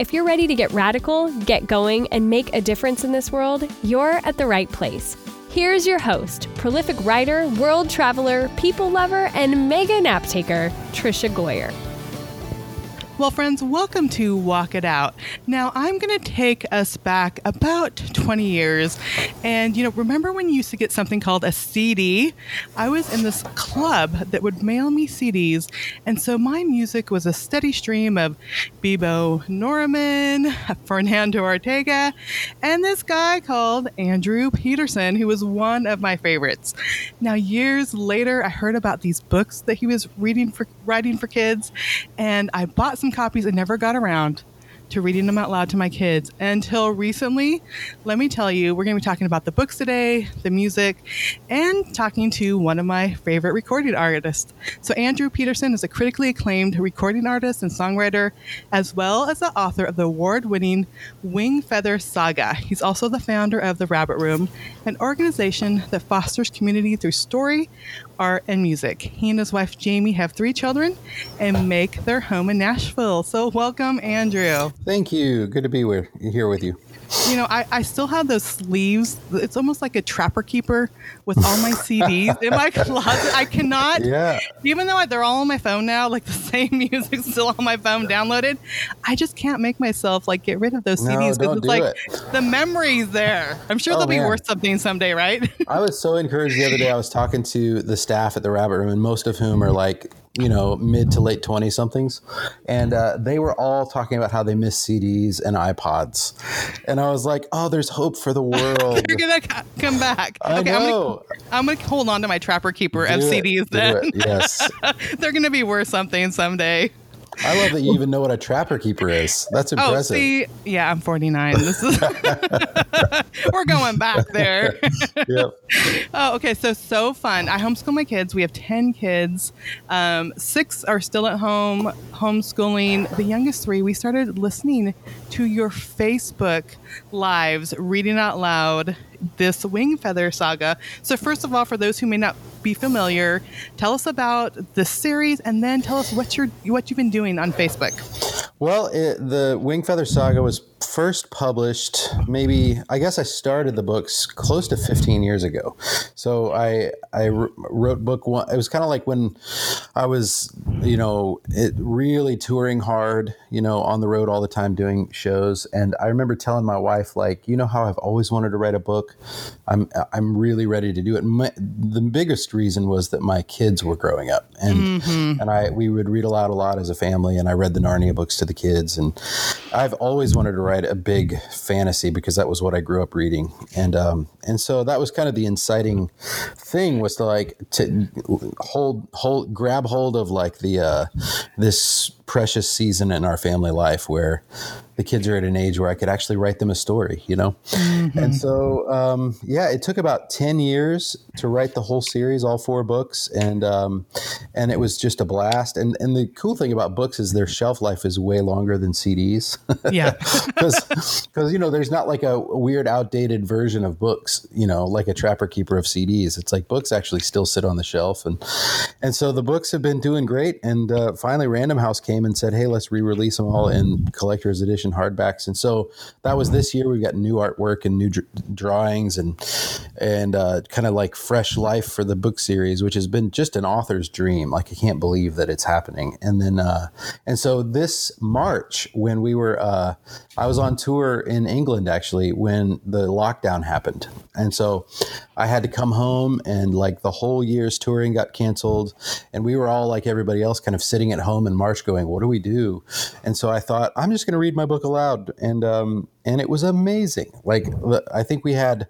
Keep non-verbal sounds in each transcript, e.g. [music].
If you're ready to get radical, get going, and make a difference in this world, you're at the right place. Here's your host, prolific writer, world traveler, people lover, and mega nap taker, Tricia Goyer. Well, friends, welcome to Walk It Out. Now, I'm going to take us back about 20 years. And, you know, remember when you used to get something called a CD? I was in this club that would mail me CDs. And so my music was a steady stream of Bebo Norman, [laughs] Fernando Ortega, and this guy called Andrew Peterson, who was one of my favorites. Now, years later, I heard about these books that he was reading for writing for kids, and I bought some copies and never got around to reading them out loud to my kids until recently. Let me tell you, we're going to be talking about the books today, the music, and talking to one of my favorite recording artists. So, Andrew Peterson is a critically acclaimed recording artist and songwriter, as well as the author of the award winning Wing Feather Saga. He's also the founder of The Rabbit Room, an organization that fosters community through story, art, and music. He and his wife Jamie have three children and make their home in Nashville. So, welcome, Andrew. Thank you. Good to be here with you. You know, I, I still have those sleeves. It's almost like a trapper keeper with all my [laughs] CDs in my closet. I cannot, yeah. even though they're all on my phone now, like the [laughs] same music still on my phone downloaded, I just can't make myself like get rid of those CDs because it's like it. the memories there. I'm sure oh, they'll man. be worth something someday, right? I was so encouraged the other day. I was talking to the staff at the Rabbit Room, and most of whom are like you know mid to late 20 somethings and uh, they were all talking about how they miss cds and ipods. And i was like oh there's hope for the world. [laughs] They're gonna come back. I okay know. I'm, gonna, I'm gonna hold on to my trapper keeper do of it, cds then. Yes. [laughs] They're gonna be worth something someday I love that you even know what a trapper keeper is. That's oh, impressive. Oh, see, yeah, I'm 49. This is [laughs] we're going back there. [laughs] yep. Oh, okay. So so fun. I homeschool my kids. We have 10 kids. Um, six are still at home homeschooling. The youngest three, we started listening to your Facebook lives, reading out loud this wing feather saga. So, first of all, for those who may not be familiar, tell us about the series, and then tell us what you're what you've been doing on Facebook. Well, it, the wing feather saga was first published maybe I guess I started the books close to 15 years ago. So I I wrote book one. It was kind of like when I was you know it really touring hard, you know, on the road all the time doing shows. And I remember telling my wife like, you know how I've always wanted to write a book. I'm I'm really ready to do it. My, the biggest reason was that my kids were growing up, and mm-hmm. and I we would read aloud a lot as a family, and I read the Narnia books to the kids, and I've always wanted to write a big fantasy because that was what I grew up reading, and um, and so that was kind of the inciting thing was to like to hold hold grab hold of like the uh, this precious season in our family life where the kids are at an age where I could actually write them a story, you know? Mm-hmm. And so, um, yeah, it took about 10 years to write the whole series, all four books. And, um, and it was just a blast. And, and the cool thing about books is their shelf life is way longer than CDs. [laughs] Yeah. Cause, cause, you know, there's not like a weird outdated version of books, you know, like a trapper keeper of CDs. It's like books actually still sit on the shelf. And, and so the books have been doing great. And, uh, finally Random House came and said, Hey, let's re-release them all in collector's edition hardbacks. And so that was this year. We've got new artwork and new dr- drawings and and uh, kind of like fresh life for the book series, which has been just an author's dream. Like I can't believe that it's happening. And then uh, and so this March when we were uh, I was on tour in England actually when the lockdown happened, and so I had to come home and like the whole year's touring got canceled, and we were all like everybody else, kind of sitting at home in March, going, "What do we do?" And so I thought I'm just going to read my book aloud, and um, and it was amazing. Like I think we had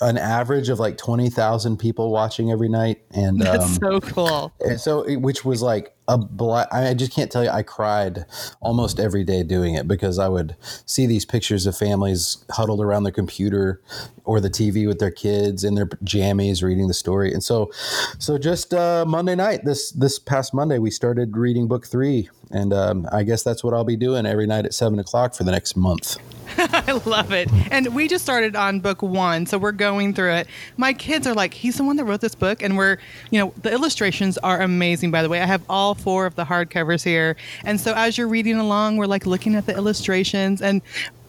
an average of like 20,000 people watching every night. And that's um, so cool. And so, which was like I just can't tell you. I cried almost every day doing it because I would see these pictures of families huddled around their computer or the TV with their kids in their jammies reading the story. And so, so just uh, Monday night, this this past Monday, we started reading book three, and um, I guess that's what I'll be doing every night at seven o'clock for the next month. [laughs] I love it. And we just started on book one, so we're going through it. My kids are like, he's the one that wrote this book. And we're, you know, the illustrations are amazing, by the way. I have all four of the hardcovers here. And so as you're reading along, we're like looking at the illustrations. And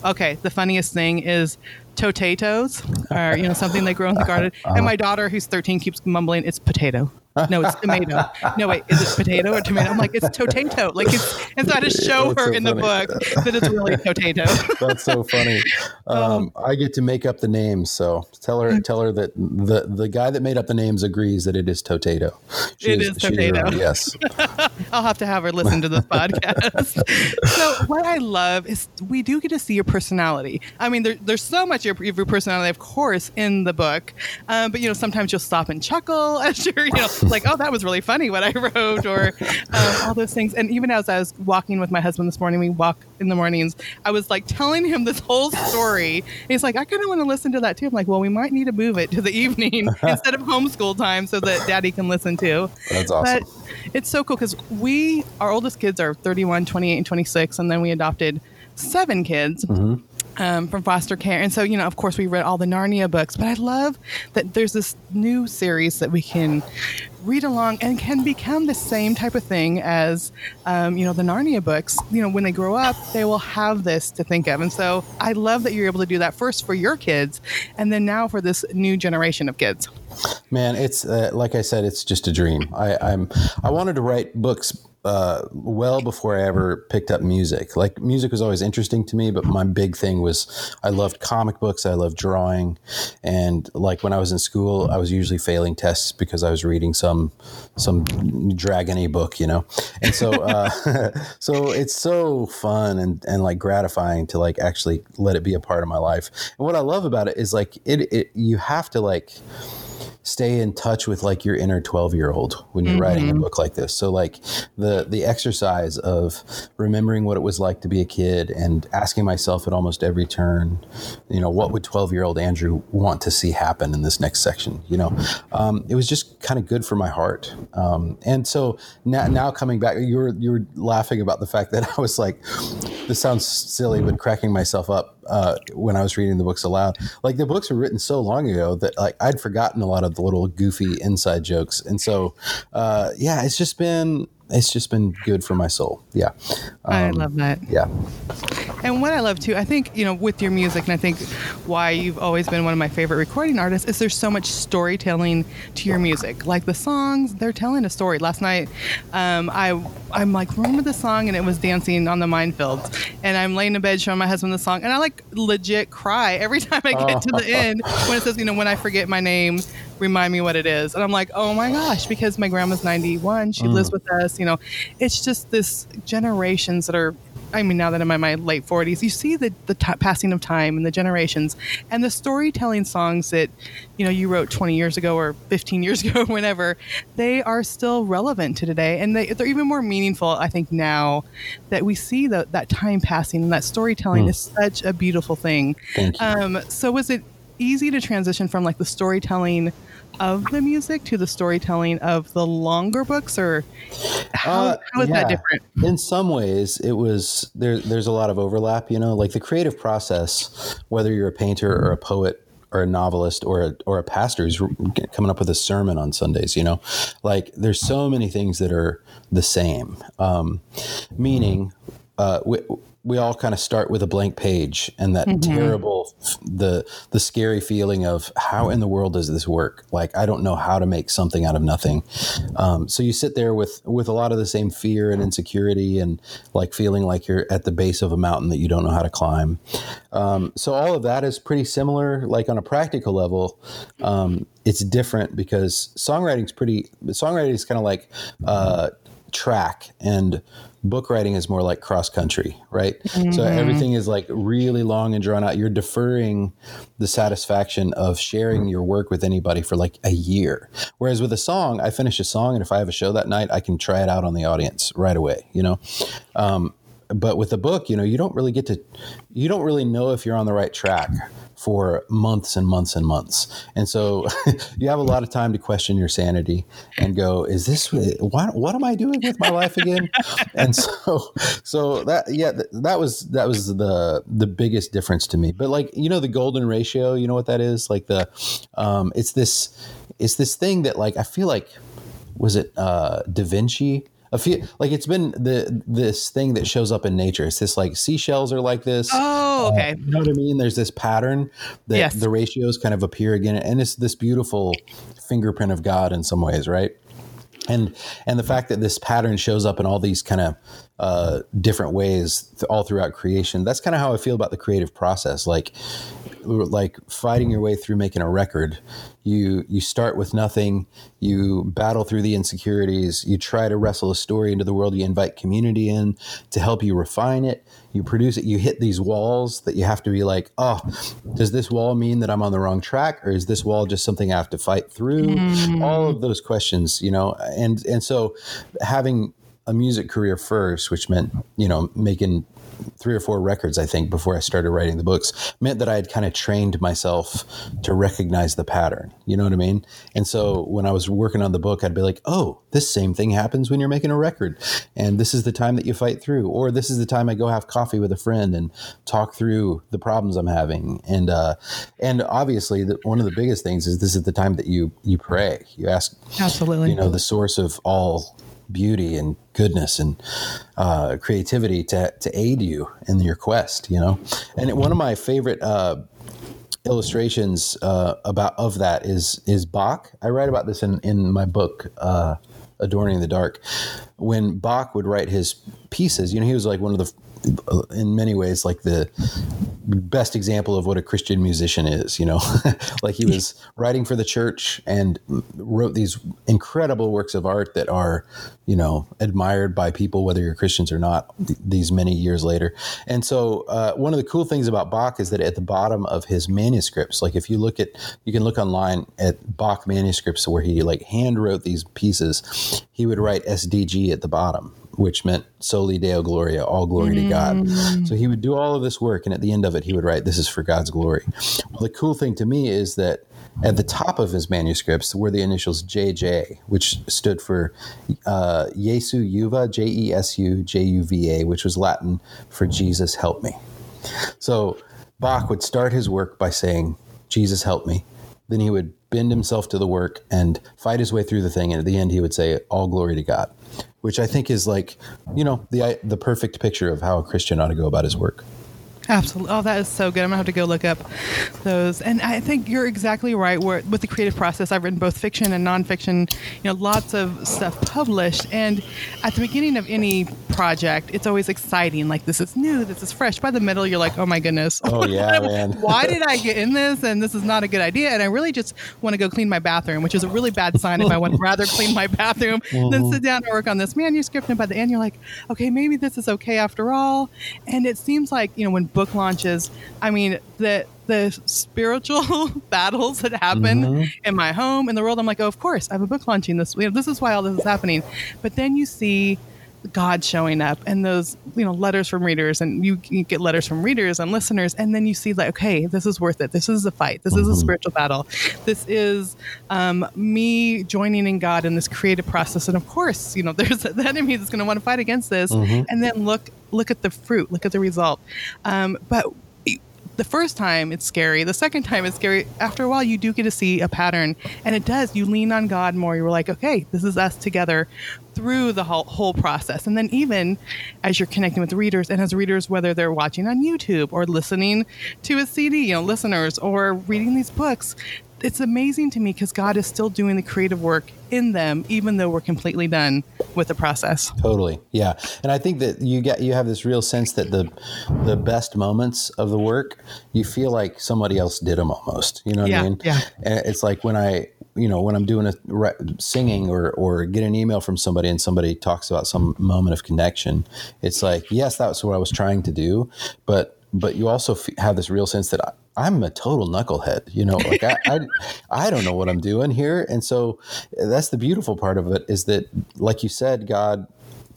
okay, the funniest thing is potatoes are, you know, something they grow in the garden. And uh-huh. my daughter, who's 13, keeps mumbling, it's potato. No, it's tomato. No, wait, is it potato or tomato? I'm like, it's totato. Like it's, and so I just show That's her so in the book that it's really potato. [laughs] That's so funny. Um, I get to make up the names, so tell her tell her that the the guy that made up the names agrees that it is Totato. She It is right, Yes. [laughs] I'll have to have her listen to this podcast. [laughs] so what I love is we do get to see your personality. I mean, there, there's so much of your, your personality, of course, in the book. Um, but you know, sometimes you'll stop and chuckle as you're, you know, [laughs] like, oh, that was really funny what I [laughs] wrote, or um, all those things. And even as I was walking with my husband this morning, we walk in the mornings. I was like telling him this whole story. He's like, I kind of want to listen to that too. I'm like, well, we might need to move it to the evening [laughs] instead of homeschool time so that Daddy can listen too. That's awesome. But it's so cool because we, our oldest kids are 31, 28, and 26, and then we adopted seven kids. Um, from foster care. And so, you know, of course, we read all the Narnia books, but I love that there's this new series that we can read along and can become the same type of thing as, um, you know, the Narnia books. You know, when they grow up, they will have this to think of. And so I love that you're able to do that first for your kids and then now for this new generation of kids. Man, it's uh, like I said, it's just a dream. I, I'm I wanted to write books uh, well before I ever picked up music. Like music was always interesting to me, but my big thing was I loved comic books, I loved drawing, and like when I was in school, I was usually failing tests because I was reading some some dragony book, you know. And so uh, [laughs] so it's so fun and and like gratifying to like actually let it be a part of my life. And what I love about it is like it, it you have to like stay in touch with like your inner 12 year old when you're writing a book like this. So like the the exercise of remembering what it was like to be a kid and asking myself at almost every turn you know what would 12 year old andrew want to see happen in this next section you know? Um, it was just kind of good for my heart. Um, and so now, now coming back you were you were laughing about the fact that [laughs] i was like this sounds silly but cracking myself up uh, when I was reading the books aloud. Like the books were written so long ago that like I'd forgotten a lot of the little goofy inside jokes, and so uh, yeah, it's just been it's just been good for my soul. Yeah, I Um, love that. yeah. And what I love too, I think, you know, with your music, and I think why you've always been one of my favorite recording artists is there's so much storytelling to your music. Like the songs, they're telling a story. Last night, um, I, I'm like, remember the song? And it was Dancing on the Minefields. And I'm laying in bed showing my husband the song. And I like legit cry every [laughs] time I get to the [laughs] end when it says, you know, when I forget my name, remind me what it is. And I'm like, oh my gosh, because my grandma's 91, she lives with us. You know, it's just this generations that are I mean, now that I'm in my late 40s, you see the, the t- passing of time and the generations and the storytelling songs that, you know, you wrote 20 years ago or 15 years [laughs] ago, whenever, they are still relevant to today. And they, they're even more meaningful, I think, now that we see the, that time passing and that storytelling is such a beautiful thing. Thank you. Um, so was it easy to transition from like the storytelling of the music to the storytelling of the longer books or how, Uh, how is yeah. that different? In some ways, it was there. There's a lot of overlap. You know, like the creative process, whether you're a painter or a poet or a novelist or a, or a pastor who's coming up with a sermon on Sundays. You know, like there's so many things that are the same. Um, meaning, uh, we all kind of start with a blank page and that terrible the the scary feeling of how in the world does this work? Like i don't know how to make something out of nothing. Um, so you sit there with with a lot of the same fear and insecurity and like feeling like you're at the base of a mountain that you don't know how to climb. Um, so all of that is pretty similar like on a practical level. Um, it's different because songwriting's pretty songwriting is kind of like uh, track and book writing is more like cross country, right? Mm-hmm. So everything is like really long and drawn out. You're deferring the satisfaction of sharing your work with anybody for like a year. Whereas with a song, I finish a song, and if I have a show that night, I can try it out on the audience right away. You know, um, but with a book, you know, you don't really get to, you don't really know if you're on the right track for months and months and months. And so [laughs] you have a lot of time to question your sanity and go, is this, what, what am I doing with my life again? [laughs] and so, so that, yeah, that was, that was the, the biggest difference to me. But like, you know, the golden ratio, you know what that is? Like the, um, it's this, it's this thing that like, I feel like, was it uh, Da Vinci? A few like it's been the this thing that shows up in nature. It's this like seashells are like this. Oh, okay. Uh, you know what I mean? There's this pattern that yes. the ratios kind of appear again, and it's this beautiful fingerprint of God in some ways, right? And and the fact that this pattern shows up in all these kind of uh, different ways th- all throughout creation. That's kind of how I feel about the creative process. Like like fighting your way through making a record. You you start with nothing. You battle through the insecurities. You try to wrestle a story into the world you invite community in to help you refine it. You produce it. You hit these walls that you have to be like oh does this wall mean that i'm on the wrong track or is this wall just something i have to fight through? Mm. all of those questions you know and and so having a music career first which meant you know making three or four records, I think, before I started writing the books, meant that I had kind of trained myself to recognize the pattern. You know what I mean? And so when I was working on the book, I'd be like, oh, this same thing happens when you're making a record. And this is the time that you fight through. Or this is the time I go have coffee with a friend and talk through the problems I'm having. And, uh, and obviously, the, one of the biggest things is this is the time that you, you pray. You ask, absolutely, you know, the source of all beauty and goodness and uh, creativity to, to aid you in your quest, you know? And one of my favorite uh, illustrations uh, about of that is is Bach. I write about this in, in my book, uh, Adorning the Dark. When Bach would write his pieces, you know, he was like one of the in many ways like the best example of what a Christian musician is, you know, [laughs] like he was writing for the church and wrote these incredible works of art that are, you know, admired by people, whether you're Christians or not, these many years later. And so, uh, one of the cool things about Bach is that at the bottom of his manuscripts, like if you look at, you can look online at Bach manuscripts where he like hand wrote these pieces, he would write SDG at the bottom which meant soli deo gloria, all glory mm. to God. Mm. So he would do all of this work, and at the end of it, he would write, "This is for God's glory." Well, the cool thing to me is that at the top of his manuscripts were the initials JJ, which stood for uh, Jesu Juva, J E S U J U V A, which was Latin for Jesus help me. So Bach would start his work by saying, Jesus help me. Then he would bend himself to the work and fight his way through the thing. And at the end, he would say, All glory to God which I think is like, you know, the the perfect picture of how a Christian ought to go about his work. Absolutely. Oh, that is so good. I'm gonna have to go look up those. And I think you're exactly right. Where with the creative process, I've written both fiction and nonfiction. You know, lots of stuff published. And at the beginning of any project, it's always exciting. Like this is new, this is fresh. By the middle, you're like, oh my goodness. Oh [laughs] yeah, man. [laughs] Why did I get in this? And this is not a good idea. And I really just want to go clean my bathroom, which is a really bad sign if I would rather clean my bathroom [laughs] mm-hmm. than sit down and work on this manuscript. And by the end, you're like, okay, maybe this is okay after all. And it seems like you know when book launches, I mean, the the spiritual [laughs] battles that happen mm-hmm. in my home in the world, I'm like, oh, of course, I have a book launching this. You know, this is why all this is happening. But then you see God showing up and those, you know, letters from readers and you, you, get letters from readers and listeners. And then you see like, okay, this is worth it. This is a fight. This is a mm-hmm. spiritual battle. This is um, me joining in God in this creative process. And of course, you know, [laughs] there's the enemy that's going to want to fight against this. Mm-hmm. And then look, look at the fruit, look at the result. Um, but the first time it's scary. The second time it's scary. After a while, you do get to see a pattern, and it does. You lean on God more. You're like, okay, this is us together through the whole, whole process. And then even as you're connecting with readers, and as readers, whether they're watching on YouTube or listening to a CD, you know, listeners or reading these books, it's amazing to me because God is still doing the creative work in them, even though we're completely done with the process. Totally, yeah. And I think that you get you have this real sense that the the best moments of the work, you feel like somebody else did them almost. You know what yeah, I mean? Yeah. And it's like when I you know when I'm doing a singing or or get an email from somebody and somebody talks about some moment of connection, it's like yes, that's what I was trying to do, but but you also f- have this real sense that I, am a total knucklehead, you know, like I, I, I don't know what I'm doing here. And so that's the beautiful part of it is that, like you said, God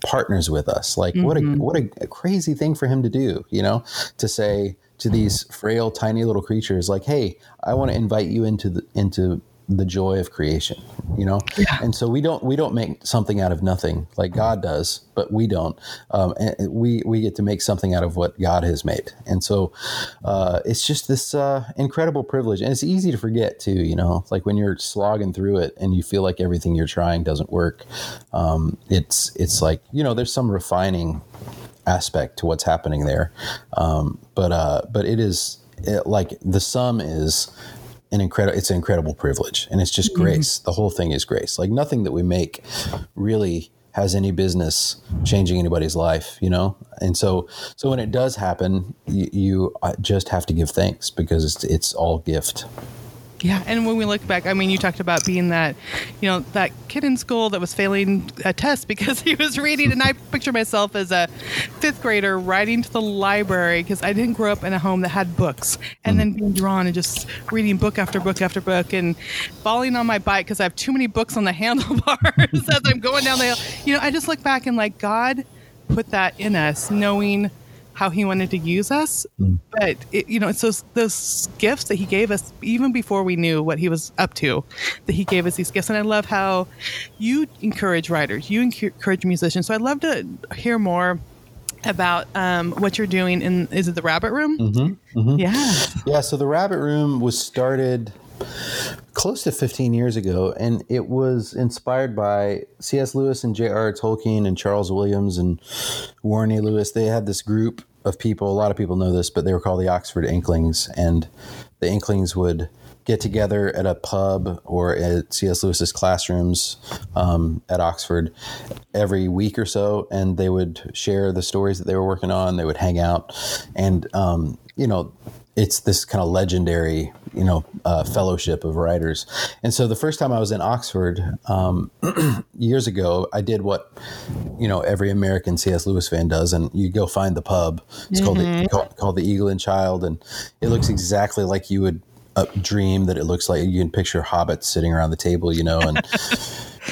partners with us. Like mm-hmm. what a, mm-hmm. what a, a crazy thing for him to do, you know, to say to these frail, tiny little creatures, like, Hey, I want to invite you into the, into the joy of creation you know? Yeah. and so we don't we don't make something out of nothing like god does but we don't. Um, and we we get to make something out of what god has made. And so uh, it's just this uh, incredible privilege. And it's easy to forget too you know? Like when you're slogging through it and you feel like everything you're trying doesn't work um, it's it's like you know there's some refining aspect to what's happening there. Um, but uh, but it is it, like the sum is an incredible it's an incredible privilege and it's just mm-hmm. grace. The whole thing is grace. Like nothing that we make really has any business changing anybody's life you know? And so so when it does happen you, you uh, just have to give thanks because it's it's all gift yeah, and when we look back, I mean, you talked about being that, you know, that kid in school that was failing a test because [laughs] he was reading, and I picture myself as a fifth grader riding to the library because I didn't grow up in a home that had books, and then mm-hmm. being drawn and just reading book after book after book, and falling on my bike because I have too many books on the [laughs] handlebars as I'm going down the hill. You know, I just look back and like God put that in us, knowing how he wanted to use us. Mm. But it, you know, it's those those gifts that he gave us even before we knew what he was up to. That he gave us these gifts, and I love how you encourage writers, you encourage musicians. So I'd love to hear more about um, what you're doing in is it the Rabbit Room? Mm-hmm, mm-hmm. Yeah, yeah. So the Rabbit Room was started close to 15 years ago, and it was inspired by C.S. Lewis and J.R.R. Tolkien and Charles Williams and Warren A. Lewis. They had this group of people. A lot of people know this, but they were called the Oxford Inklings, and the Inklings would get together at a pub or at C.S. Lewis's classrooms um, at Oxford every week or so, and they would share the stories that they were working on. They would hang out, and um, you know, it's this kind of legendary, you know, uh, fellowship of writers. And so the first time I was in Oxford um, [clears throat] years ago, I did what you know every American C.S. Lewis fan does, and you go find the pub. It's mm-hmm. called, the, mm-hmm. called, called the Eagle and Child, and it looks exactly like you would dream that it looks like. You can picture hobbits sitting around the table, you know, and. [laughs]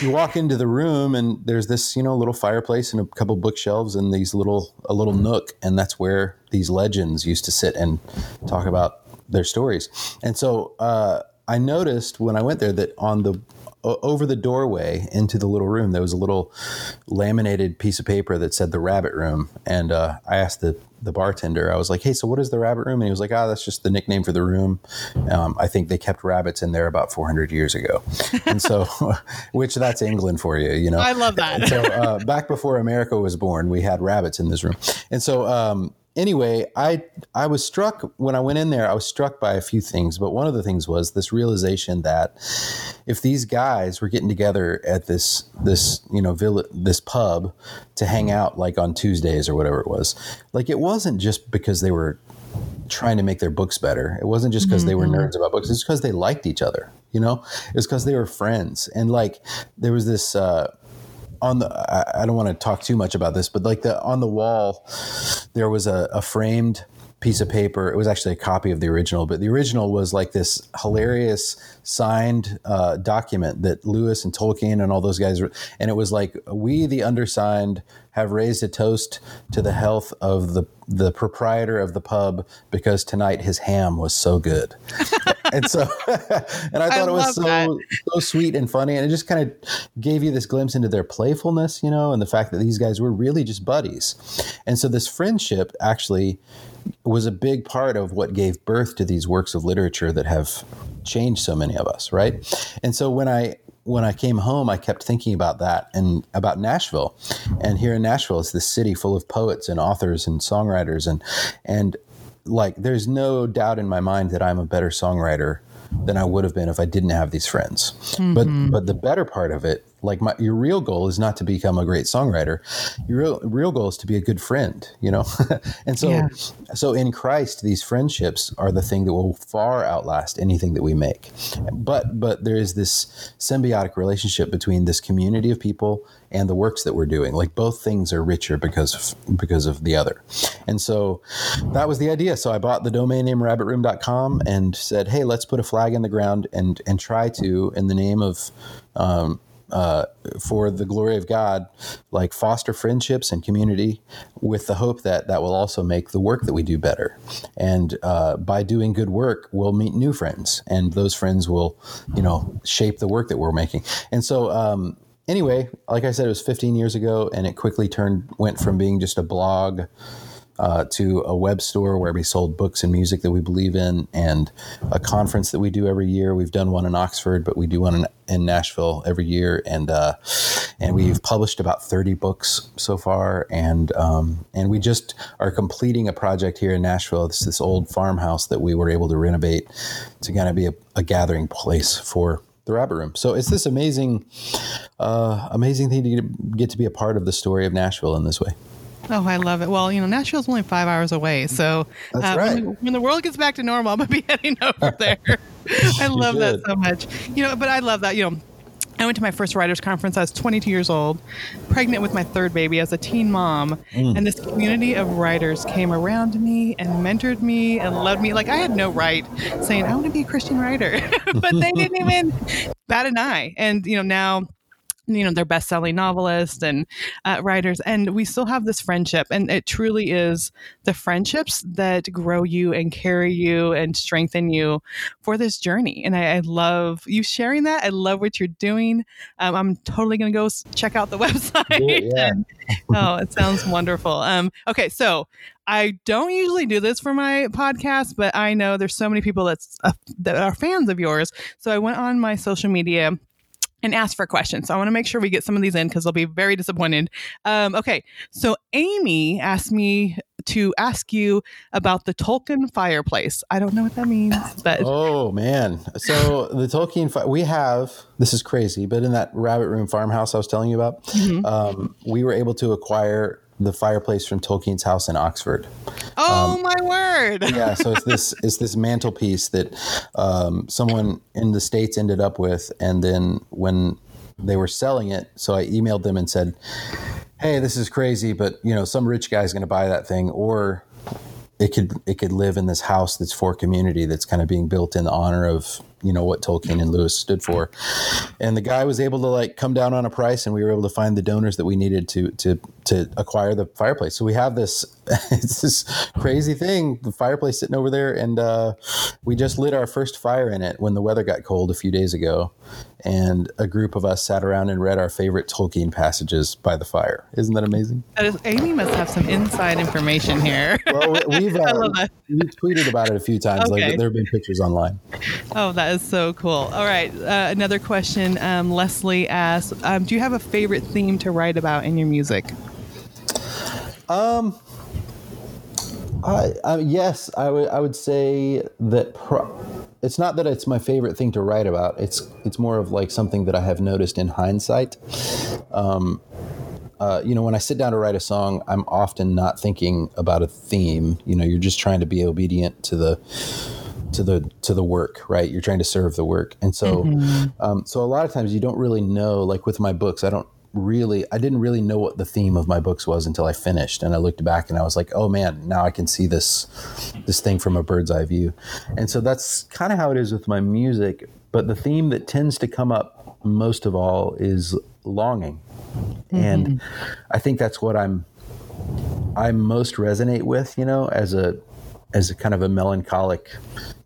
you walk into the room and there's this you know little fireplace and a couple bookshelves and these little a little nook and that's where these legends used to sit and talk about their stories and so uh, i noticed when i went there that on the over the doorway into the little room, there was a little laminated piece of paper that said the rabbit room. And uh, I asked the, the bartender, I was like, hey, so what is the rabbit room? And he was like, ah, oh, that's just the nickname for the room. Um, I think they kept rabbits in there about 400 years ago. [laughs] And so, [laughs] which that's England for you, you know? I love that. so uh, back before America was born, we had rabbits in this room. And so, um, anyway, I I was struck when I went in there. I was struck by a few things, but one of the things was this realization that if these guys were getting together at this this you know vill- this pub to hang out like on Tuesdays or whatever it was, like it wasn't just because they were trying to make their books better. It wasn't just because mm-hmm. they were mm-hmm. nerds about books. It's because they liked each other. You know, it was because they were friends, and like there was this. Uh, on the I, I don't want to talk too much about this, but like the on the wall, there was a, a framed piece of paper. It was actually a copy of the original, but the original was like this hilarious signed uh, document that Lewis and Tolkien and all those guys, were, and it was like, "We, the undersigned, have raised a toast to the health of the the proprietor of the pub because tonight his ham was so good." [laughs] and so, [laughs] and I thought I it was so that. so sweet and funny, and it just kind of gave you this glimpse into their playfulness, you know, and the fact that these guys were really just buddies, and so this friendship actually was a big part of what gave birth to these works of literature that have changed so many of us, right? And so when I when I came home, I kept thinking about that and about Nashville. And here in Nashville, it's this city full of poets and authors and songwriters and and like there's no doubt in my mind that I'm a better songwriter than I would have been if I didn't have these friends. Mm-hmm. But but the better part of it like my, your real goal is not to become a great songwriter. Your real, real goal is to be a good friend you know? [laughs] And so yeah. so in christ these friendships are the thing that will far outlast anything that we make. But but there is this symbiotic relationship between this community of people and the works that we're doing. Like both things are richer because of, because of the other. And so that was the idea. So i bought the domain name rabbitroom.com and said hey let's put a flag in the ground and and try to in the name of um, uh, for the glory of God, like foster friendships and community, with the hope that that will also make the work that we do better. And uh, by doing good work, we'll meet new friends, and those friends will, you know, shape the work that we're making. And so. Um, anyway, like I said, it was 15 years ago, and it quickly turned went from being just a blog uh, to a web store where we sold books and music that we believe in, and a conference that we do every year. We've done one in Oxford, but we do one in, in Nashville every year, and uh, and we've published about thirty books so far, and um, and we just are completing a project here in Nashville. It's this old farmhouse that we were able to renovate to kind of be a, a gathering place for the rabbit room. So it's this amazing, uh, amazing thing to get, get to be a part of the story of Nashville in this way. Oh, I love it. Well, you know, Nashville's only five hours away, so uh, right. when, when, the world gets back to normal, I'm gonna be [laughs] heading over there. [laughs] I love that so much. You know, but I love that. You know, I went to my first writers conference. I was 22 years old, pregnant with my third baby as a teen mom, mm. and this community of writers came around me and mentored me and loved me. Like I had no right saying I want to be a Christian writer, [laughs] but they didn't even bat an eye. And you know now you know they're best-selling novelists and uh, writers and we still have this friendship and it truly is the friendships that grow you and carry you and strengthen you for this journey and i, I love you sharing that i love what you're doing um, i'm totally going to go check out the [laughs] website yeah. oh it sounds wonderful um, okay so I don't usually do this for my podcast, but I know there's so many people that's uh, that are fans of yours. So I went on my social media and ask for questions. So I want to make sure we get some of these in because they'll be very disappointed. Um, okay, so Amy asked me to ask you about the Tolkien fireplace. I don't know what that means, but oh man! So [laughs] the Tolkien fi- we have this is crazy, but in that rabbit room farmhouse I was telling you about, mm-hmm. um, we were able to acquire the fireplace from Tolkien's house in Oxford. Oh um, my word! yeah, so it's this [laughs] it's this mantelpiece that um, someone in the states ended up with, and then when they were selling it, so I emailed them and said, "Hey, this is crazy, but you know, some rich guy's going to buy that thing, or it could it could live in this house that's for community that's kind of being built in honor of you know what Tolkien and Lewis stood for. And the guy was able to like come down on a price, and we were able to find the donors that we needed to to to acquire the fireplace. So we have this [laughs] it's this crazy thing, the fireplace sitting over there, and uh, we just lit our first fire in it when the weather got cold a few days ago, and a group of us sat around and read our favorite Tolkien passages by the fire. Isn't that amazing? Amy must have some inside information here. well, we've [laughs] uh, we've tweeted about it a few times. Okay. Like there have been pictures online. Oh, that is so cool. All right, uh, another question. Um, Leslie asks, um, "Do you have a favorite theme to write about in your music?" Um. I, I yes, I would I would say that pro- it's not that it's my favorite thing to write about. It's it's more of like something that I have noticed in hindsight. Um, uh, you know, when I sit down to write a song, I'm often not thinking about a theme. You know, you're just trying to be obedient to the to the to the work, right? You're trying to serve the work, and so mm-hmm. um, so a lot of times you don't really know. Like with my books, I don't really I didn't really know what the theme of my books was until I finished and I looked back and I was like, "Oh man, now I can see this this thing from a bird's eye view." And so that's kind of how it is with my music, but the theme that tends to come up most of all is longing. Mm-hmm. And I think that's what I'm I most resonate with, you know, as a as a kind of a melancholic,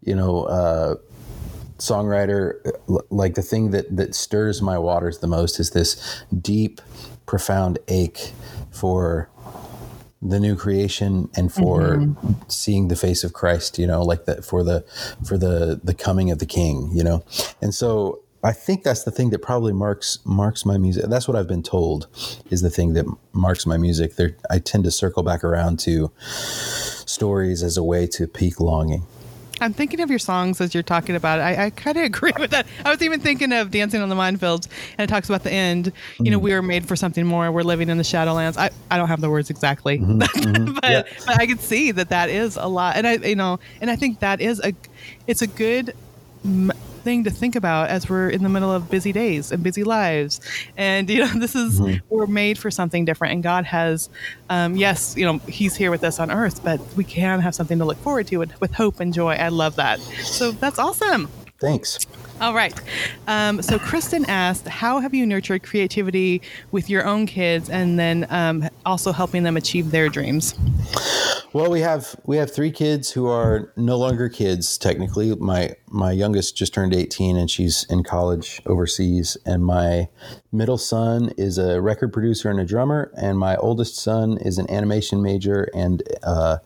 you know, uh, songwriter, like the thing that that stirs my waters the most is this deep, profound ache for the new creation and for mm-hmm. seeing the face of Christ, you know, like that for the for the the coming of the King, you know, and so I think that's the thing that probably marks marks my music. That's what I've been told is the thing that marks my music. There, I tend to circle back around to stories as a way to pique longing. I'm thinking of your songs as you're talking about it. I, I kind of [laughs] agree with that. I was even thinking of Dancing on the Minefields, and it talks about the end. You know, mm. we were made for something more. We're living in the Shadowlands. I, I don't have the words exactly, mm-hmm, [laughs] but, mm-hmm, Yeah. but I can see that that is a lot. And I, you know, and I think that is a, it's a good thing to think about as we're in the middle of busy days and busy lives. And, you know, [laughs] this is, we're made for something different. And God has, um, yes, you know, He's here with us on earth, but we can have something to look forward to with, with hope and joy. I love that. So that's awesome. Thanks. All right. Um, so Kristen asked, how have you nurtured creativity with your own kids and then um, also helping them achieve their dreams? Well, we have we have three kids who are no longer kids technically. My my youngest just turned 18 and she's in college overseas and my middle son is a record producer and a drummer and my oldest son is an animation major and uh,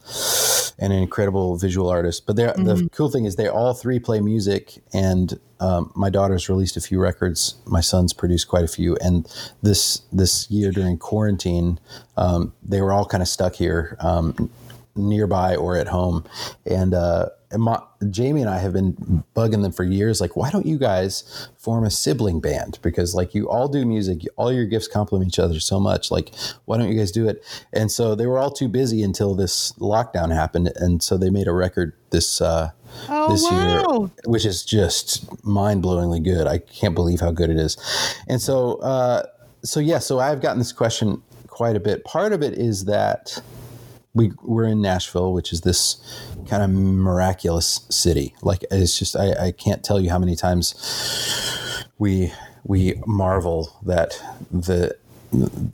and an incredible visual artist. But they're, the cool thing is they all three play music and um, my daughter's released a few records. My son's produced quite a few. And this this year during quarantine, um, they were all kind of stuck here. Um, nearby or at home. And, uh, and my, Jamie and I have been bugging them for years. Like, why don't you guys form a sibling band? Because like you all do music, all your gifts complement each other so much. Like, why don't you guys do it? And so they were all too busy until this lockdown happened. And so they made a record this, uh, Oh, this wow. year, which is just mind blowingly good. I can't believe how good it is. And so, uh, so yeah, so I've gotten this question quite a bit. Part of it is that we we're in Nashville, which is this kind of miraculous city. Like it's just I, I can't tell you how many times we we marvel that the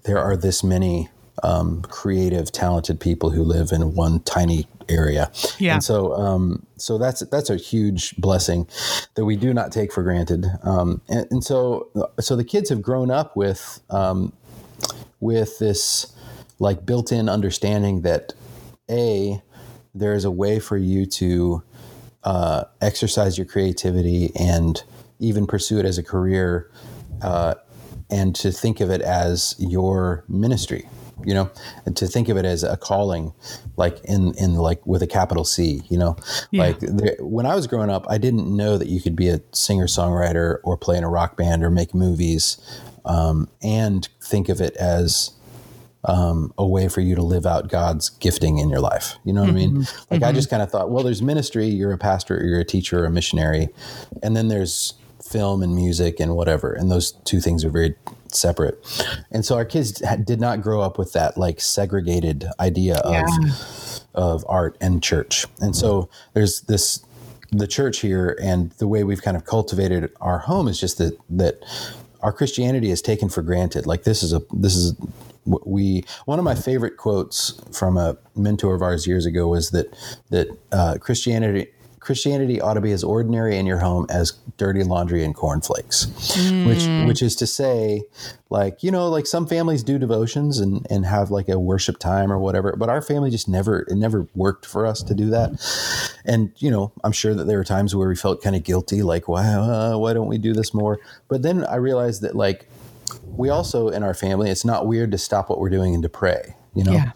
there are this many um, creative, talented people who live in one tiny area. Yeah. And so um, so that's that's a huge blessing that we do not take for granted. Um, and, and so so the kids have grown up with um, with this like built-in understanding that a there is a way for you to uh, exercise your creativity and even pursue it as a career uh, and to think of it as your ministry you know and to think of it as a calling like in in like with a capital c you know Yeah. like there, when i was growing up i didn't know that you could be a singer songwriter or play in a rock band or make movies um, and think of it as um, a way for you to live out God's gifting in your life. You know what I mean? Like I just kind of thought, well, there's ministry. You're a pastor, or you're a teacher, or a missionary, and then there's film and music and whatever, and those two things are very separate. And so our kids had, did not grow up with that like segregated idea of Yeah. of art and church. And so there's this the church here and the way we've kind of cultivated our home is just that that our Christianity is taken for granted. Like this is a this is we one of my favorite quotes from a mentor of ours years ago was that that uh, Christianity Christianity ought to be as ordinary in your home as dirty laundry and cornflakes, which which is to say, like you know, like some families do devotions and and have like a worship time or whatever, but our family just never it never worked for us to do that. And you know, I'm sure that there were times where we felt kind of guilty, like why uh, why don't we do this more? But then I realized that like we also in our family, it's not weird to stop what we're doing and to pray. You know, Yeah.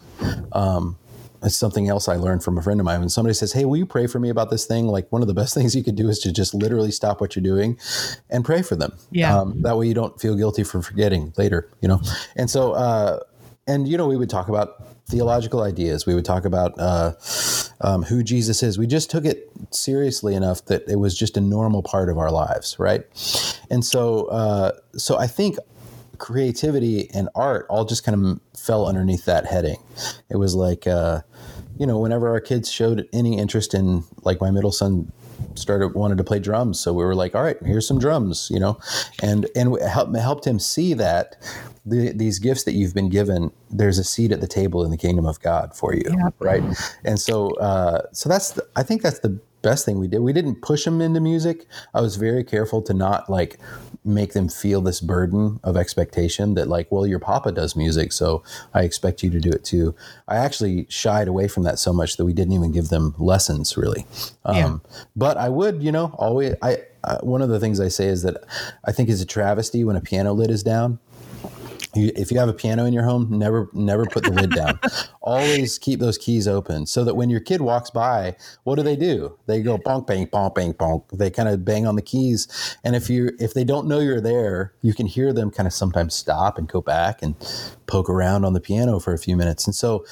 it's something else I learned from a friend of mine. When somebody says, "Hey, will you pray for me about this thing?" Like one of the best [laughs] things you could do is to just literally stop what you're doing and pray for them. Yeah. Um, that way you don't feel guilty for forgetting later. You know, and so uh, and you know we would talk about theological ideas. We would talk about uh, um, who Jesus is. We just took it seriously enough that it was just a normal part of our lives, right? And so uh, so I think creativity and art all just kind of fell underneath that heading. It was like, uh, you know, whenever our kids showed any interest in, like my middle son started wanted to play drums, so we were like, all right, here's some drums, you know, and and helped helped him see that the, these gifts that you've been given, there's a seat at the table in the kingdom of God for you, Yep. right? And so, uh, so that's the, I think that's the best thing we did. We didn't push them into music. I was very careful to not like make them feel this burden of expectation that like, well, your papa does music, so I expect you to do it too. I actually shied away from that so much that we didn't even give them lessons really. Um, But I would, you know, always. I, I one of the things I say is that I think it's a travesty when a piano lid is down you, if you have a piano in your home, never never put the lid down. [laughs] Always keep those keys open so that when your kid walks by, what do they do? They go bonk bang bonk bang bonk. They kind of bang on the keys, and if you if they don't know you're there, you can hear them kind of sometimes stop and go back and poke around on the piano for a few minutes. And so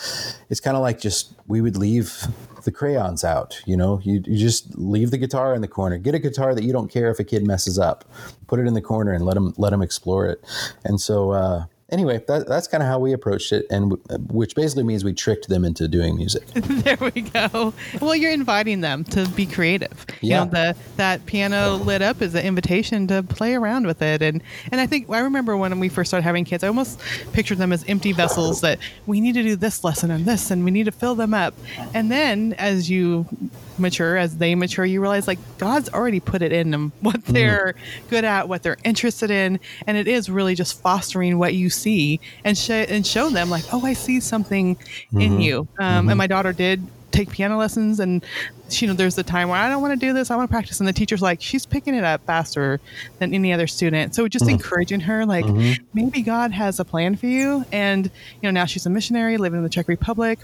it's kind of like just we would leave the crayons out. You know, you, you just leave the guitar in the corner. Get a guitar that you don't care if a kid messes up. Put it in the corner and let them let them explore it. And so. Uh, anyway, that, that's kind of how we approached it, and w- which basically means we tricked them into doing music. [laughs] there we go. Well, you're inviting them to be creative. Yeah. You know, the that piano lit up is an invitation to play around with it, and and I think I remember when we first started having kids, I almost pictured them as empty vessels that we need to do this lesson and this, and we need to fill them up, and then as you mature as they mature you realize like god's already put it in them what mm-hmm. they're good at what they're interested in and it is really just fostering what you see and sh- and show them like oh i see something in mm-hmm. you. Um, and mm-hmm. my daughter did take piano lessons and she, you know there's the time where i don't want to do this i want to practice. And the teacher's like she's picking it up faster than any other student. So just mm-hmm. encouraging her like maybe god has a plan for you. And you know now she's a missionary living in the czech republic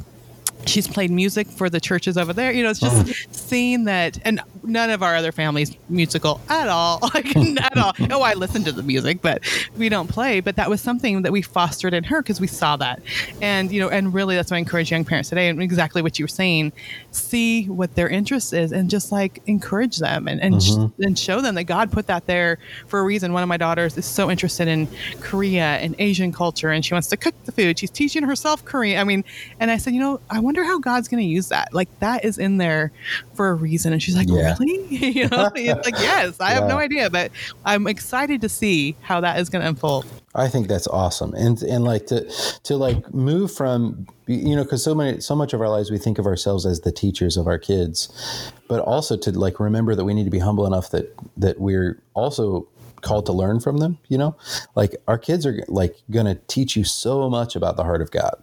she's played music for the churches over there. You know, it's just oh. seeing that, and none of our other families musical at all, [laughs] like at all. [laughs] Oh, I listen to the music, but we don't play. But that was something that we fostered in her because we saw that, and you know, and really that's why I encourage young parents today, and exactly what you were saying, see what their interest is, and just like encourage them and and, mm-hmm. sh- and show them that God put that there for a reason. One of my daughters is so interested in Korea and Asian culture, and she wants to cook the food. She's teaching herself Korean. I mean, and I said, you know, I wonder how God's going to use that. Like that is in there for a reason. And she's like, Yeah. really? [laughs] you know, [laughs] it's like, yes, I have no idea, but I'm excited to see how that is going to unfold. I think that's awesome, and and like to to like move from you know because so many so much of our lives we think of ourselves as the teachers of our kids, but also to like remember that we need to be humble enough that that we're also called to learn from them. You know, like our kids are like going to teach you so much about the heart of God,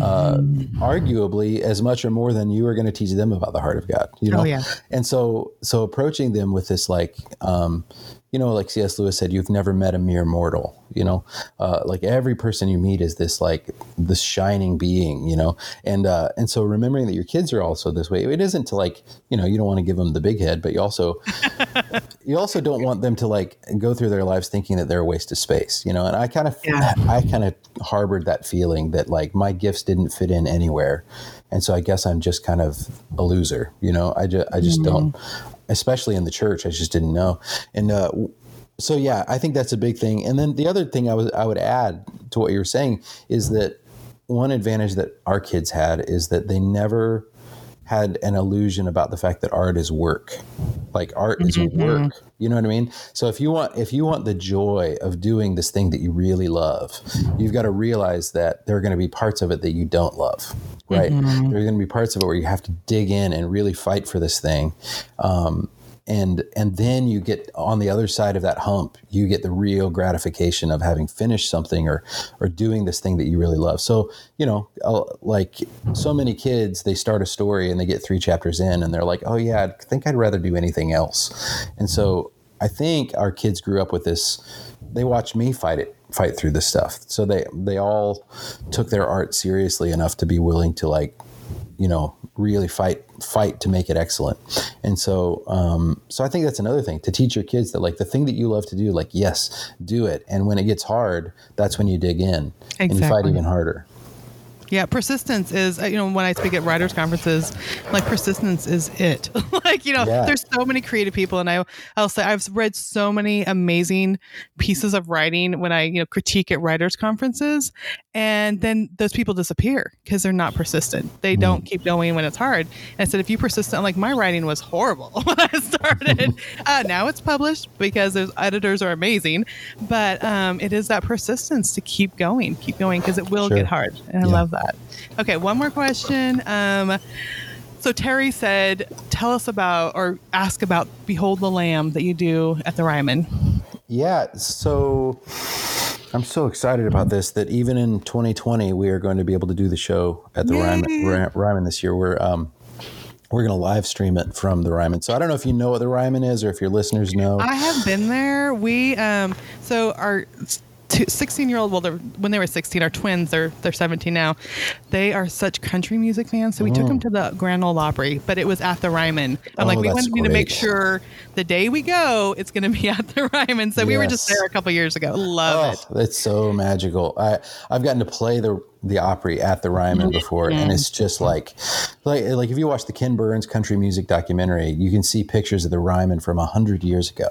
uh, arguably as much or more than you are going to teach them about the heart of God. You know, Oh, yeah. and so so approaching them with this like um, you know like cs lewis said you've never met a mere mortal you know? Uh, like every person you meet is this like this shining being you know? And uh, and so remembering that your kids are also this way it isn't to like you know you don't want to give them the big head but you also [laughs] you also don't want them to like go through their lives thinking that they're a waste of space you know? And i kind of Yeah. [laughs] i kind of harbored that feeling that like my gifts didn't fit in anywhere. And so i guess i'm just kind of a loser you know? I just i just don't especially in the church i just didn't know. And uh so yeah i think that's a big thing. And then the other thing i was i would add to what you were saying is that one advantage that our kids had is that they never had an illusion about the fact that art is work. Like art is work. You know what i mean? So if you want if you want the joy of doing this thing that you really love you've got to realize that there are going to be parts of it that you don't love right. There are going to be parts of it where you have to dig in and really fight for this thing. Um, and and then you get on the other side of that hump you get the real gratification of having finished something or or doing this thing that you really love. So you know like so many kids they start a story and they get three chapters in and they're like oh yeah i think i'd rather do anything else. And so i think our kids grew up with this they watched me fight it fight through this stuff. So they they all took their art seriously enough to be willing to like you know really fight fight to make it excellent. And so um so i think that's another thing to teach your kids that like the thing that you love to do like yes do it. And when it gets hard that's when you dig in and you fight even harder Yeah, persistence is, uh, you know, when I speak at writers' conferences, like persistence is it. [laughs] like, you know, Yeah. there's so many creative people, and I, I'll say I've read so many amazing pieces of writing when I, you know, critique at writers' conferences, and then those people disappear because they're not persistent. They don't keep going when it's hard. And I said, if you persistent, like my writing was horrible [laughs] when I started. [laughs] uh, now it's published because those editors are amazing, but um, it is that persistence to keep going, keep going because it will Sure. get hard. And I love that. Okay, one more question. Um, so Terry said, "Tell us about or ask about Behold the Lamb that you do at the Ryman." Yeah, so I'm so excited about this that even in 2020 we are going to be able to do the show at the Ryman, Ryman this year. We're um, we're going to live stream it from the Ryman. So I don't know if you know what the Ryman is or if your listeners know. I have been there. We um, so our 16 year old well when they were 16 our twins they're they're 17 now they are such country music fans so we took oh. them to the grand ole opry but it was at the ryman i'm Oh, like we wanted to make sure the day we go it's going to be [laughs] at the ryman so we were just there a couple years ago love it. Oh, that's so magical. I I've gotten to play the the Opry at the Ryman before, and it's just like like like if you watch the Ken Burns country music documentary, you can see pictures of the Ryman from a hundred years ago,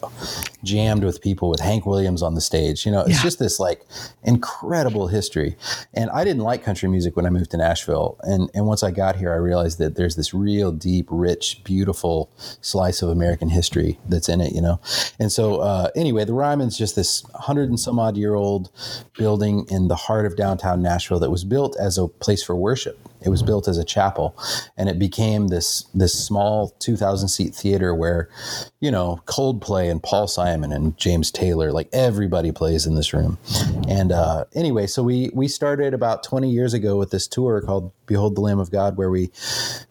jammed with people with Hank Williams on the stage. You know, it's Yeah. just this like incredible history. And I didn't like country music when I moved to Nashville, and and once I got here, I realized that there's this real deep, rich, beautiful slice of American history that's in it. You know, and so uh, anyway, the Ryman's just this hundred and some odd year old building in the heart of downtown Nashville that was built as a place for worship. It was built as a chapel, and it became this this small two thousand seat theater where, you know, Coldplay and Paul Simon and James Taylor, like everybody plays in this room. And uh, anyway, so we we started about twenty years ago with this tour called "Behold the Lamb of God," where we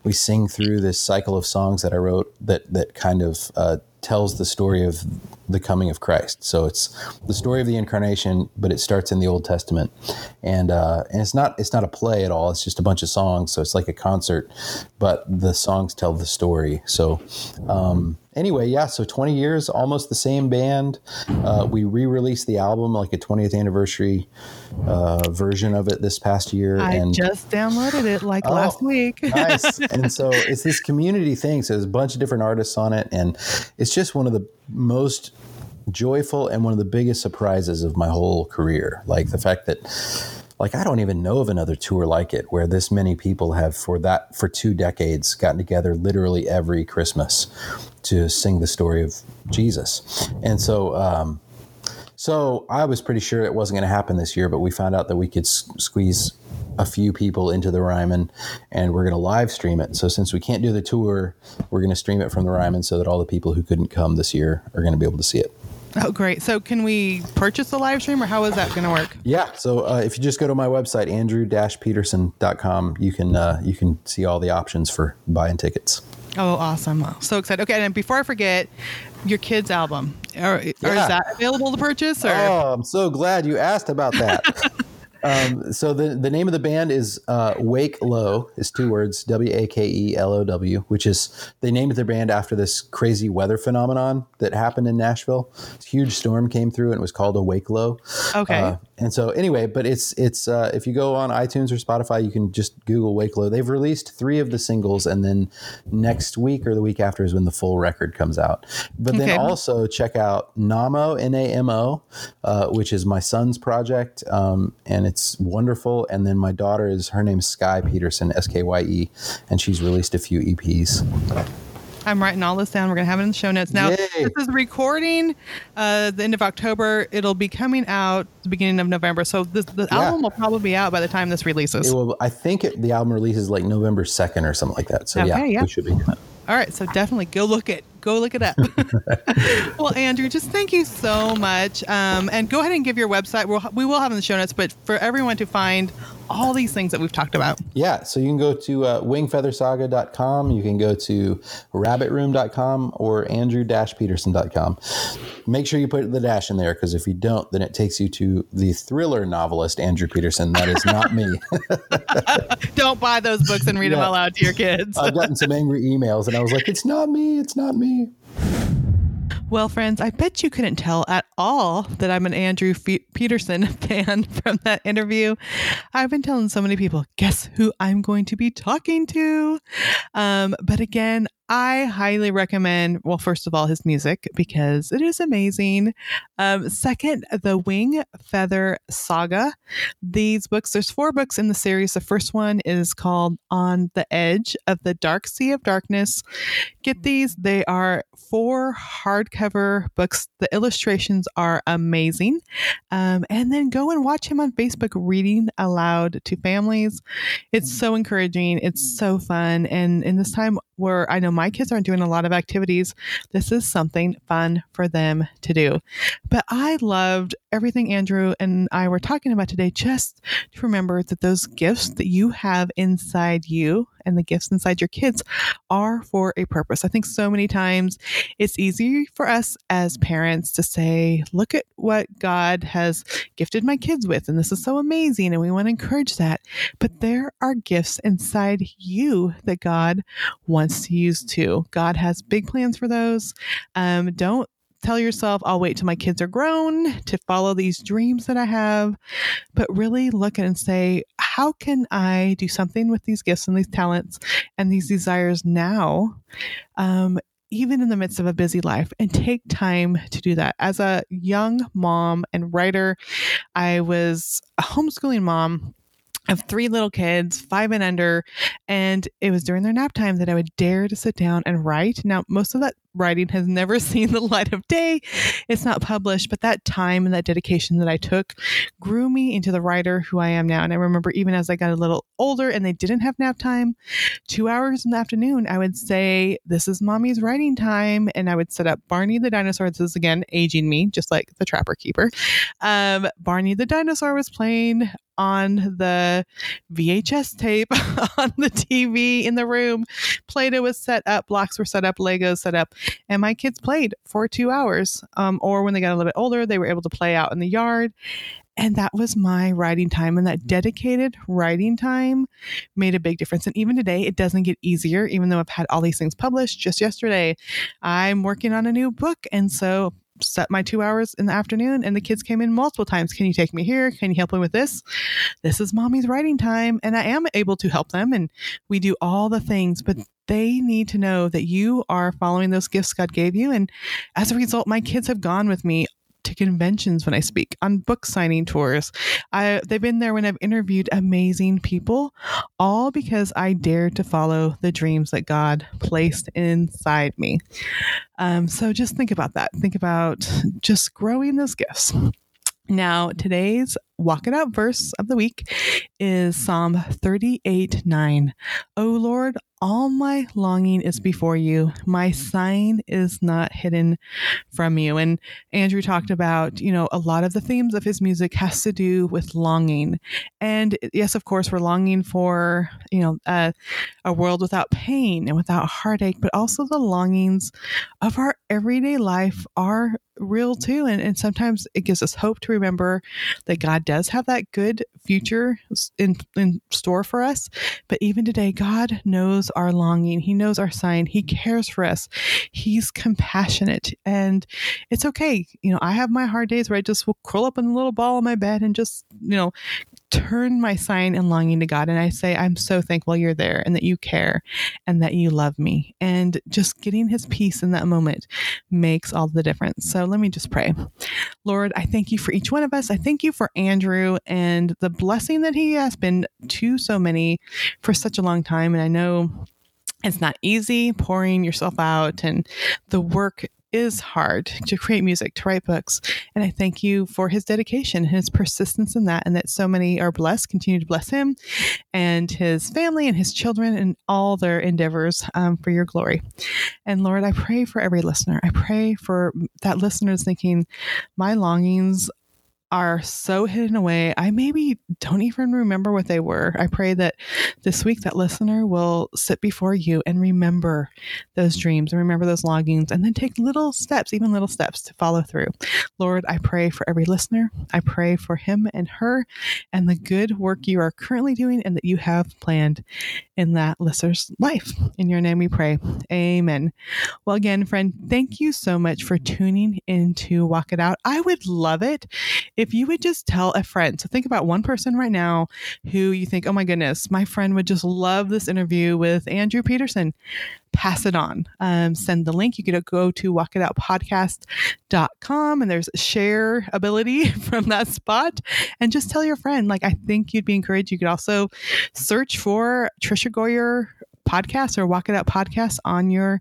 we sing through this cycle of songs that I wrote that that kind of uh, tells the story of the coming of Christ. So it's the story of the incarnation, but it starts in the Old Testament, and uh, and it's not it's not a play at all. It's just a bunch of songs. So it's like a concert, but the songs tell the story. So. Um, Anyway, yeah, so 20 years, almost the same band. Uh, we re released the album, like a 20th anniversary uh, version of it this past year. i and just downloaded it like Oh, last week [laughs] nice. And so it's this community thing. So there's a bunch of different artists on it. And it's just one of the most joyful and one of the biggest surprises of my whole career. Like the fact that like I don't even know of another tour like it where this many people have for that for two decades gotten together literally every Christmas to sing the story of Jesus. And so um so I was pretty sure it wasn't going to happen this year, but we found out that we could s- squeeze a few people into the Ryman, and we're going to live stream it. So since we can't do the tour, we're going to stream it from the Ryman, so that all the people who couldn't come this year are going to be able to see it. oh great so can we purchase the live stream or how is that going to work Yeah. So uh, if you just go to my website andrew-peterson.com, you can uh, you can see all the options for buying tickets. Oh, awesome. So excited. Okay, and before I forget, your kids' album. Or, or is that available to purchase? Or Oh, I'm so glad you asked about that. [laughs] um, so the the name of the band is uh, Wake Low. Is two words: W A K E L O W. Which is they named their band after this crazy weather phenomenon that happened in Nashville. This huge storm came through, and it was called a Wake Low. Okay. Uh, and so anyway, but it's it's uh, if you go on iTunes or Spotify, you can just Google Wake Low. They've released three of the singles, and then next week or the week after is when the full record comes out. But then also check out Namo N A M O, uh, which is my son's project, um, and it's wonderful. And then my daughter is her name's Skye Peterson S K Y E, and she's released a few EPs. I'm writing all this down. We're going to have it in the show notes. Now, Yay. This is recording uh, the end of October. It'll be coming out the beginning of November. So this, the Yeah. album will probably be out by the time this releases. It will, I think it, the album releases like November second or something like that. So yeah, Okay, yeah. we should be good. All right, so definitely go look it. Go look it up. [laughs] well, Andrew, just thank you so much, um, and go ahead and give your website. We'll, we will have in the show notes, but for everyone to find all these things that we've talked about. Yeah, so you can go to uh, wingfeathersaga.com, you can go to rabbitroom.com or andrew-peterson.com. Make sure you put the dash in there because if you don't, then it takes you to the thriller novelist Andrew Peterson. That is not me. [laughs] Don't buy those books and read them Yeah. out loud to your kids. I've gotten some angry emails and I was like, it's not me, it's not me. Well, friends, I bet you couldn't tell at all that I'm an Andrew Peterson [laughs] fan from that interview. I've been telling so many people, guess who I'm going to be talking to? Um, but again, I highly recommend, well, first of all, his music because it is amazing. Um, second, the Wing Feather Saga. These books, there's four books in the series. The first one is called On the Edge of the Dark Sea of Darkness. Get these, they are four hardcover books. The illustrations are amazing. Um, and then go and watch him on Facebook reading aloud to families. It's so encouraging. It's so fun. And in this time where I know my kids aren't doing a lot of activities, this is something fun for them to do. But I loved everything Andrew and I were talking about today. Just to remember that those gifts that you have inside you and the gifts inside your kids are for a purpose. I think so many times it's easy for us as parents to say, look at what God has gifted my kids with, and this is so amazing, and we want to encourage that. But there are gifts inside you that God wants to use too. God has big plans for those. Um, don't tell yourself, I'll wait till my kids are grown to follow these dreams that I have, but really look and say, how can I do something with these gifts and these talents and these desires now? Um, even in the midst of a busy life and take time to do that. As a young mom and writer, I was a homeschooling mom of three little kids, five and under, and it was during their nap time that I would dare to sit down and write. Now, most of that writing has never [laughs] seen the light of day. It's not published, but that time and that dedication that I took grew me into the writer who I am now. And I remember even as I got a little older and they didn't have nap time, two hours in the afternoon, I would say, This is mommy's writing time. And I would set up Barney the dinosaur. This is again aging me, just like the Trapper Keeper. Um, Barney the dinosaur was playing on the VHS tape [laughs] on the TV in the room. Play Doh was set up, blocks were set up, Legos set up, and my kids played for two hours. Um, or when they got a little bit older, they were able to play out in the yard. And that was my writing time. And that dedicated writing time made a big difference. And even today, it doesn't get easier, even though I've had all these things published. Just yesterday, I'm working on a new book. And so set my two hours in the afternoon and the kids came in multiple times. Can you take me here? Can you help me with this? This is mommy's writing time. And I am able to help them and we do all the things, but they need to know that you are following those gifts God gave you. And as a result, my kids have gone with me to conventions when I speak, on book signing tours. I, they've been there when I've interviewed amazing people, all because I dared to follow the dreams that God placed inside me. Um, so just think about that. Think about just growing those gifts. Now, today's walk it out verse of the week is Psalm 38 9. O Lord, all my longing is before you. My sign is not hidden from you. And Andrew talked about, you know, a lot of the themes of his music has to do with longing. And yes, of course, we're longing for, you know, uh, a world without pain and without heartache, but also the longings of our everyday life are real too. And, and sometimes it gives us hope to remember that God does have that good future in, in store for us. But even today, God knows our longing. He knows our sign. He cares for us. He's compassionate. And it's okay. You know, I have my hard days where I just will curl up in a little ball in my bed and just, you know, turn my sign and longing to God. And I say, I'm so thankful you're there and that you care and that you love me. And just getting his peace in that moment makes all the difference. So let me just pray. Lord, I thank you for each one of us. I thank you for Andrew and the blessing that he has been to so many for such a long time. And I know it's not easy pouring yourself out and the work is hard to create music, to write books. And I thank you for his dedication and his persistence in that, and that so many are blessed. Continue to bless him and his family and his children and all their endeavors um, for your glory. And Lord, I pray for every listener. I pray for that listener is thinking, my longings are so hidden away. I maybe don't even remember what they were. I pray that this week that listener will sit before you and remember those dreams and remember those longings and then take little steps, even little steps to follow through. Lord, I pray for every listener. I pray for him and her and the good work you are currently doing and that you have planned in that listener's life. In your name we pray. Amen. Well, again, friend, thank you so much for tuning in to Walk It Out. I would love it if you would just tell a friend, so think about one person right now who you think, oh my goodness, my friend would just love this interview with Andrew Peterson. Pass it on. Um, send the link. You could go to walkitoutpodcast.com and there's share ability [laughs] from that spot and just tell your friend. Like, I think you'd be encouraged. You could also search for Tricia Goyer podcast or Walk It Out podcast on your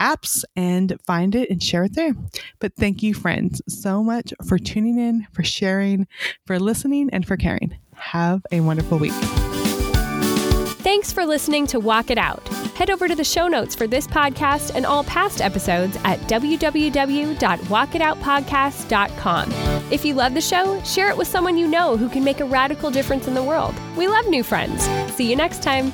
apps and find it and share it there. But thank you, friends, so much for tuning in, for sharing, for listening, and for caring. Have a wonderful week. Thanks for listening to Walk It Out. Head over to the show notes for this podcast and all past episodes at www.walkitoutpodcast.com. If you love the show, share it with someone you know who can make a radical difference in the world. We love new friends. See you next time.